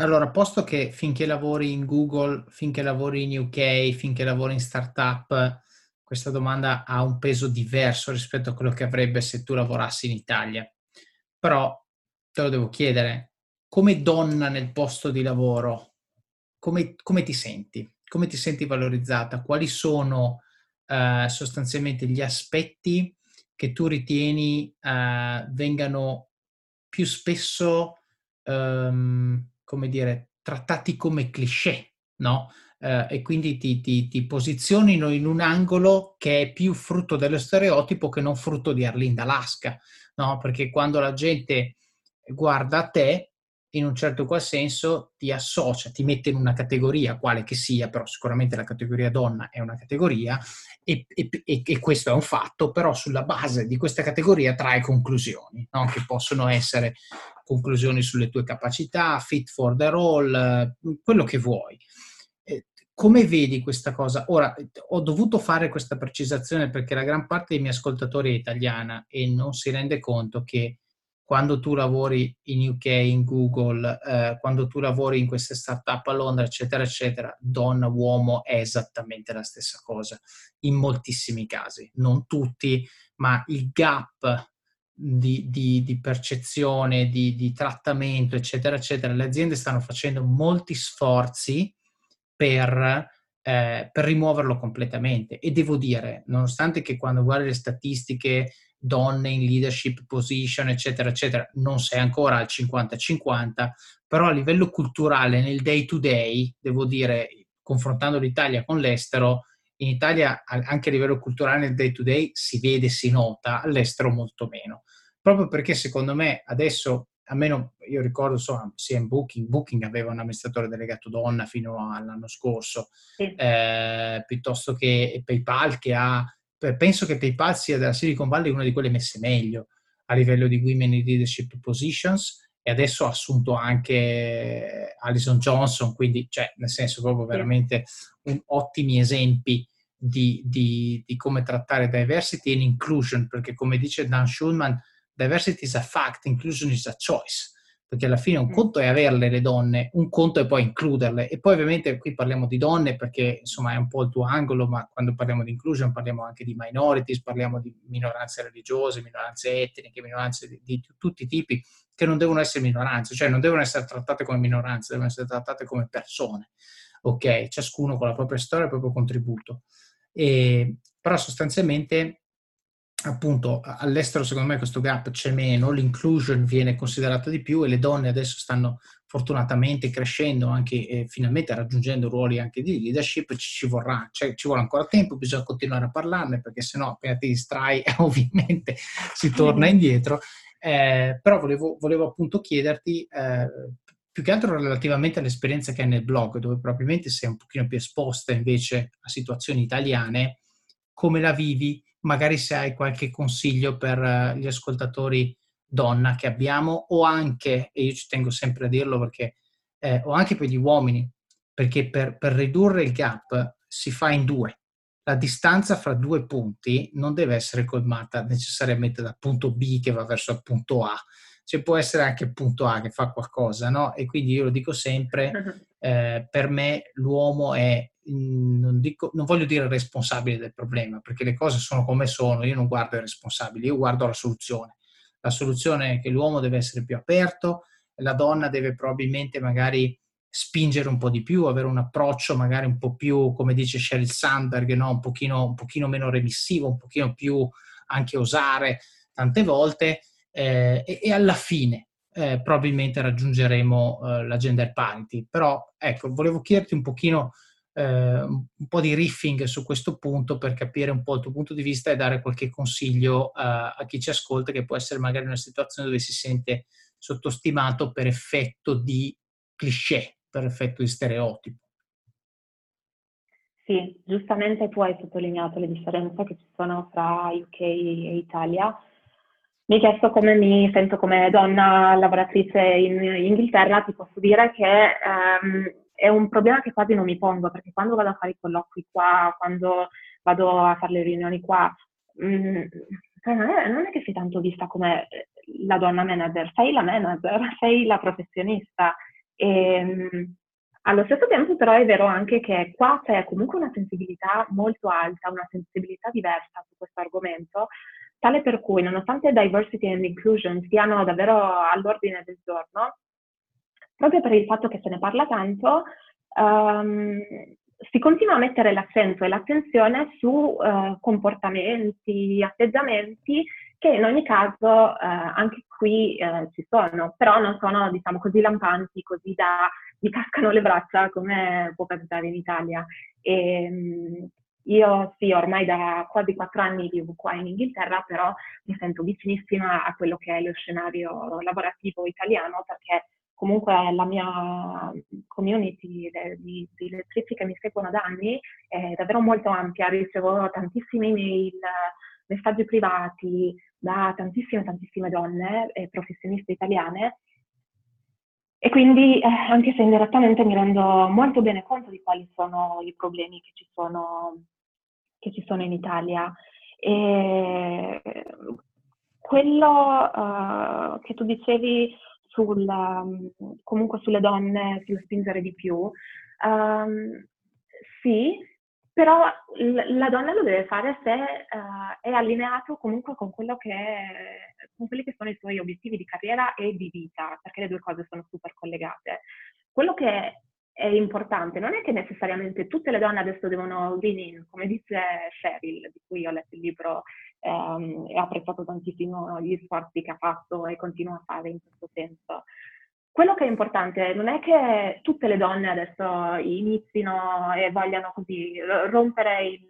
allora, posto che finché lavori in Google, finché lavori in UK, finché lavori in startup, questa domanda ha un peso diverso rispetto a quello che avrebbe se tu lavorassi in Italia. Però te lo devo chiedere, come donna nel posto di lavoro, come, come ti senti? Come ti senti valorizzata? Quali sono eh, sostanzialmente gli aspetti che tu ritieni eh, vengano più spesso... Um, come dire, trattati come cliché, no? Eh, e quindi ti, ti, ti, posizionino in un angolo che è più frutto dello stereotipo che non frutto di Arlinda Lasca, no? Perché quando la gente guarda a te, in un certo qual senso ti associa, ti mette in una categoria, quale che sia, però sicuramente la categoria donna è una categoria e, e, e questo è un fatto, però sulla base di questa categoria trae conclusioni, no? che possono essere conclusioni sulle tue capacità, fit for the role, quello che vuoi. Come vedi questa cosa? Ora, ho dovuto fare questa precisazione perché la gran parte dei miei ascoltatori è italiana e non si rende conto che quando tu lavori in UK, in Google, eh, quando tu lavori in queste startup a Londra, eccetera, eccetera, donna, uomo è esattamente la stessa cosa in moltissimi casi, non tutti, ma il gap di, di, di percezione, di, di, trattamento, eccetera, eccetera, le aziende stanno facendo molti sforzi per, eh, per rimuoverlo completamente. E devo dire, nonostante che quando guardi le statistiche, donne in leadership position, eccetera, eccetera, non sei ancora al 50-50, però a livello culturale, nel day to day, devo dire, confrontando l'Italia con l'estero, in Italia anche a livello culturale nel day to day si vede, si nota, all'estero molto meno. Proprio perché secondo me adesso, almeno io ricordo insomma, sia in Booking, Booking aveva un amministratore delegato donna fino all'anno scorso, sì. eh, piuttosto che PayPal che ha, penso che PayPal sia della Silicon Valley una di quelle messe meglio a livello di women in leadership positions e adesso ha assunto anche Alison Johnson, quindi cioè, nel senso proprio veramente un, ottimi esempi di, di, di, come trattare diversity and inclusion, perché come dice Dan Schulman, diversity is a fact, inclusion is a choice, perché alla fine un mm. conto è averle le donne, un conto è poi includerle e poi ovviamente qui parliamo di donne perché insomma è un po' il tuo angolo, ma quando parliamo di inclusion parliamo anche di minorities, parliamo di minoranze religiose, minoranze etniche, minoranze di, di tutti i tipi che non devono essere minoranze, cioè non devono essere trattate come minoranze, devono essere trattate come persone, ok? Ciascuno con la propria storia e il proprio contributo. E, però sostanzialmente appunto all'estero secondo me questo gap c'è meno, l'inclusion viene considerata di più e le donne adesso stanno fortunatamente crescendo anche eh, finalmente raggiungendo ruoli anche di leadership ci, ci vorrà, cioè, ci vuole ancora tempo, bisogna continuare a parlarne perché sennò appena ti distrai ovviamente si torna indietro. Eh, però volevo, volevo, appunto chiederti eh, più che altro relativamente all'esperienza che hai nel blog, dove probabilmente sei un pochino più esposta invece a situazioni italiane, come la vivi? Magari se hai qualche consiglio per uh, gli ascoltatori donna che abbiamo o anche, e io ci tengo sempre a dirlo perché, eh, o anche per gli uomini, perché per, per ridurre il gap si fa in due. La distanza fra due punti non deve essere colmata necessariamente dal punto B che va verso il punto A, cioè può essere anche punto A che fa qualcosa, no? E quindi io lo dico sempre, eh, per me l'uomo è, non, dico, non voglio dire responsabile del problema, perché le cose sono come sono, io non guardo i responsabili, io guardo la soluzione la soluzione è che l'uomo deve essere più aperto, la donna deve probabilmente magari spingere un po' di più, avere un approccio magari un po' più, come dice Sheryl Sandberg, no? un, pochino, un pochino meno remissivo, un pochino più anche osare tante volte eh, e, e, alla fine eh, probabilmente raggiungeremo eh, la gender parity. Però ecco, volevo chiederti un pochino eh, un po' di riffing su questo punto per capire un po' il tuo punto di vista e dare qualche consiglio a, a chi ci ascolta che può essere magari una situazione dove si sente sottostimato per effetto di cliché, per effetto di stereotipo. Sì, giustamente tu hai sottolineato le differenze che ci sono tra UK e Italia. Mi hai chiesto come mi sento come donna lavoratrice in Inghilterra, ti posso dire che um, è un problema che quasi non mi pongo, perché quando vado a fare i colloqui qua, quando vado a fare le riunioni qua, mh, mm, cioè, non, è, che sei tanto vista come la donna manager, sei la manager, sei la professionista. E, mh, mm, allo stesso tempo però è vero anche che qua c'è comunque una sensibilità molto alta, una sensibilità diversa su questo argomento, tale per cui nonostante diversity and inclusion siano davvero all'ordine del giorno, proprio per il fatto che se ne parla tanto, um, si continua a mettere l'accento e l'attenzione su uh, comportamenti, atteggiamenti che in ogni caso uh, anche qui uh, ci sono, però non sono diciamo così lampanti, così da mi cascano le braccia come può capitare in Italia. E, um, io sì, ormai da quasi quattro anni vivo qua in Inghilterra, però mi sento vicinissima a quello che è lo scenario lavorativo italiano perché comunque la mia community di, di lettrici che mi seguono da anni è davvero molto ampia, ricevo tantissime email, messaggi privati da tantissime, tantissime donne e professioniste italiane. E quindi eh, anche se indirettamente mi rendo molto bene conto di quali sono i problemi che ci sono, che ci sono in Italia. E quello uh, che tu dicevi sul, um, comunque sulle donne, sullo spingere di più. Um, sì, però l- la donna lo deve fare se uh, è allineato comunque con, che con quelli che sono i suoi obiettivi di carriera e di vita, perché le due cose sono super collegate. Quello che è importante non è che necessariamente tutte le donne adesso devono lean in, come dice Cheryl, di cui ho letto il libro ehm, e ho apprezzato tantissimo gli sforzi che ha fatto e continua a fare in questo senso. Quello che è importante non è che tutte le donne adesso inizino e vogliano così rompere il,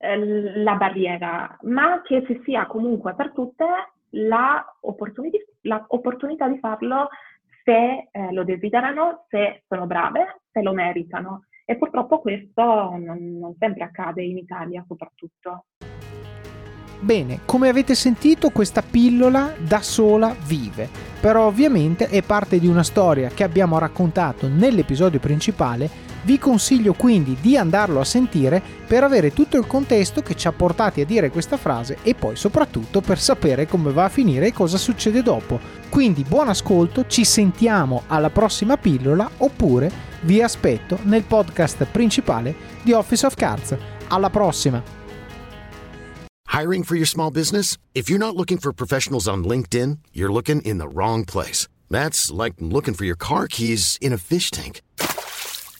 ehm, la barriera, ma che ci sia comunque per tutte l'opportunità di farlo se eh, lo desiderano, se sono brave, se lo meritano. E purtroppo questo non, non sempre accade in Italia soprattutto. Bene, come avete sentito questa pillola da sola vive, però ovviamente è parte di una storia che abbiamo raccontato nell'episodio principale, vi consiglio quindi di andarlo a sentire per avere tutto il contesto che ci ha portati a dire questa frase e poi soprattutto per sapere come va a finire e cosa succede dopo. Quindi buon ascolto, ci sentiamo alla prossima pillola oppure vi aspetto nel podcast principale di Office of Cards. Alla prossima! Hiring for your small business? If you're not looking for professionals on LinkedIn, you're looking in the wrong place. That's like looking for your car keys in a fish tank.